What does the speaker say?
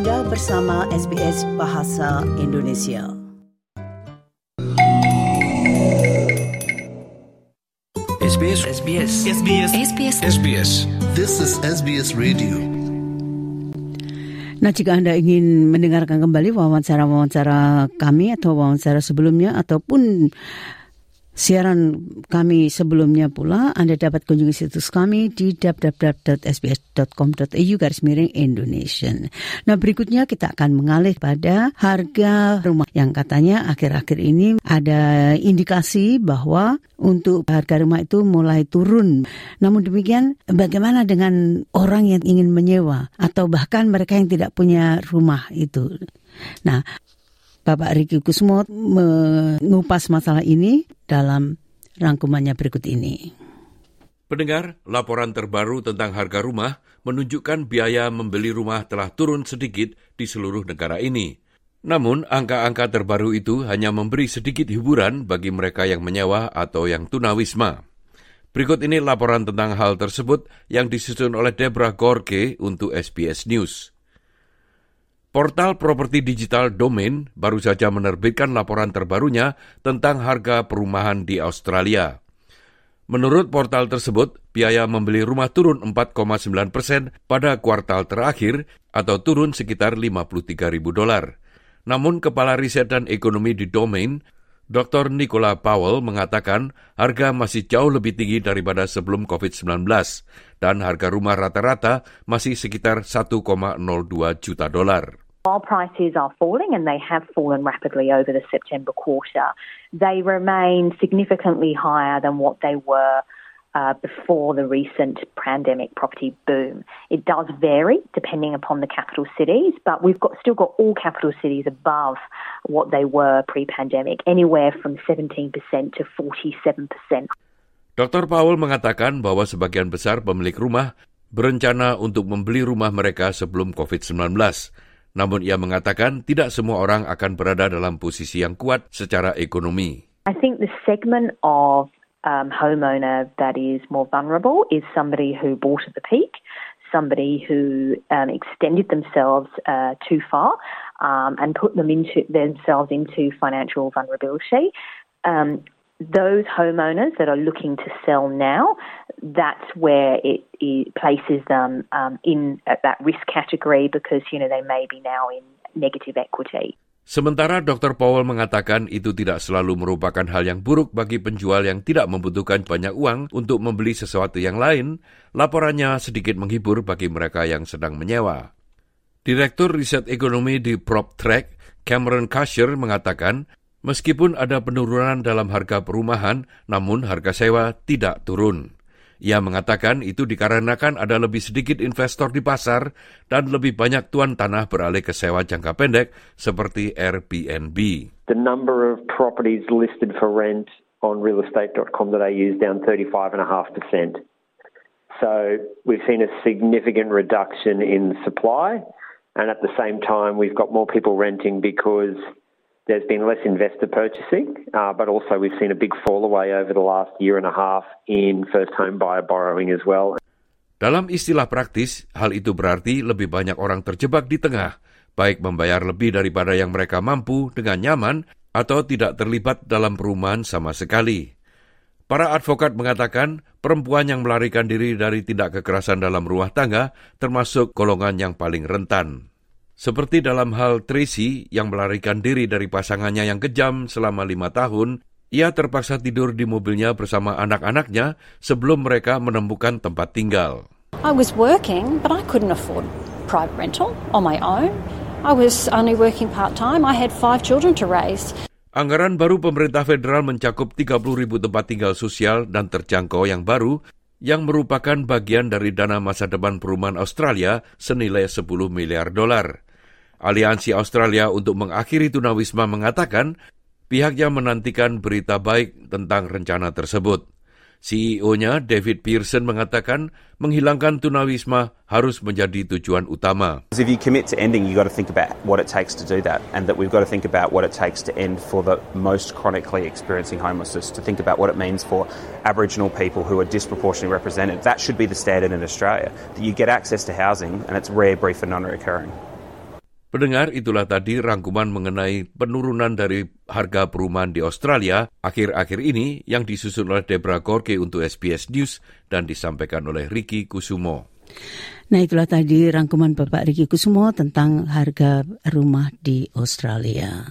Anda bersama SBS Bahasa Indonesia. SBS SBS SBS SBS SBS This is SBS Radio. Nah, jika Anda ingin mendengarkan kembali wawancara-wawancara kami atau wawancara sebelumnya ataupun siaran kami sebelumnya pula, Anda dapat kunjungi situs kami di www.sbs.com.au garis miring Indonesia. Nah, berikutnya kita akan mengalih pada harga rumah yang katanya akhir-akhir ini ada indikasi bahwa untuk harga rumah itu mulai turun. Namun demikian, bagaimana dengan orang yang ingin menyewa atau bahkan mereka yang tidak punya rumah itu? Nah, Bapak Riki Kusmo mengupas masalah ini dalam rangkumannya berikut ini. Pendengar, laporan terbaru tentang harga rumah menunjukkan biaya membeli rumah telah turun sedikit di seluruh negara ini. Namun, angka-angka terbaru itu hanya memberi sedikit hiburan bagi mereka yang menyewa atau yang tunawisma. Berikut ini laporan tentang hal tersebut yang disusun oleh Deborah Gorke untuk SBS News. Portal properti digital Domain baru saja menerbitkan laporan terbarunya tentang harga perumahan di Australia. Menurut portal tersebut, biaya membeli rumah turun 4,9 persen pada kuartal terakhir atau turun sekitar 53 ribu dolar. Namun Kepala Riset dan Ekonomi di Domain, Dr. Nicola Powell mengatakan harga masih jauh lebih tinggi daripada sebelum COVID-19 dan harga rumah rata-rata masih sekitar 1,02 juta dolar. While prices are falling and they have fallen rapidly over the September quarter, they remain significantly higher than what they were uh, before the recent pandemic property boom. It does vary depending upon the capital cities, but we've got still got all capital cities above what they were pre-pandemic, anywhere from 17% to 47%. Dr. Powell mengatakan bahwa sebagian besar pemilik rumah berencana untuk membeli rumah mereka sebelum COVID-19. Namun ia mengatakan tidak semua orang akan berada dalam posisi yang kuat secara ekonomi. I think the segment of um, homeowner that is more vulnerable is somebody who bought at the peak, somebody who um, extended themselves uh, too far um, and put them into themselves into financial vulnerability. Um, those homeowners that are looking to sell now, that's where it, it places them um, in at that risk category because you know they may be now in negative equity. Sementara Dr. Powell mengatakan itu tidak selalu merupakan hal yang buruk bagi penjual yang tidak membutuhkan banyak uang untuk membeli sesuatu yang lain, laporannya sedikit menghibur bagi mereka yang sedang menyewa. Direktur Riset Ekonomi di PropTrack, Cameron Kasher mengatakan, meskipun ada penurunan dalam harga perumahan, namun harga sewa tidak turun. Ia mengatakan itu dikarenakan ada lebih sedikit investor di pasar dan lebih banyak tuan tanah beralih ke sewa jangka pendek seperti Airbnb. The number of properties listed for rent on realestate.com.au is down 35.5%. So we've seen a significant reduction in supply, and at the same time, we've got more people renting because there's been less investor purchasing, uh, but also we've seen a big fall away over the last year and a half in first home buyer borrowing as well. Dalam istilah praktis, hal itu berarti lebih banyak orang terjebak di tengah, baik membayar lebih daripada yang mereka mampu dengan nyaman atau tidak terlibat dalam perumahan sama sekali. Para advokat mengatakan perempuan yang melarikan diri dari tindak kekerasan dalam rumah tangga termasuk golongan yang paling rentan. Seperti dalam hal Tracy yang melarikan diri dari pasangannya yang kejam selama lima tahun, ia terpaksa tidur di mobilnya bersama anak-anaknya sebelum mereka menemukan tempat tinggal. I was working, but I couldn't afford private rental on my own. I was only working part-time. I had five children to raise. Anggaran baru pemerintah federal mencakup 30 ribu tempat tinggal sosial dan terjangkau yang baru yang merupakan bagian dari dana masa depan perumahan Australia senilai 10 miliar dolar. Aliansi Australia untuk mengakhiri tunawisma mengatakan pihaknya menantikan berita baik tentang rencana tersebut. CEO-nya David Pearson mengatakan menghilangkan tunawisma harus menjadi tujuan utama. Aboriginal people who are disproportionately represented. That should be the standard in Australia, that you get access to housing, and it's rare, brief and non-recurring. Pendengar, itulah tadi rangkuman mengenai penurunan dari harga perumahan di Australia akhir-akhir ini yang disusun oleh Debra Gorke untuk SBS News dan disampaikan oleh Ricky Kusumo. Nah itulah tadi rangkuman Bapak Ricky Kusumo tentang harga rumah di Australia.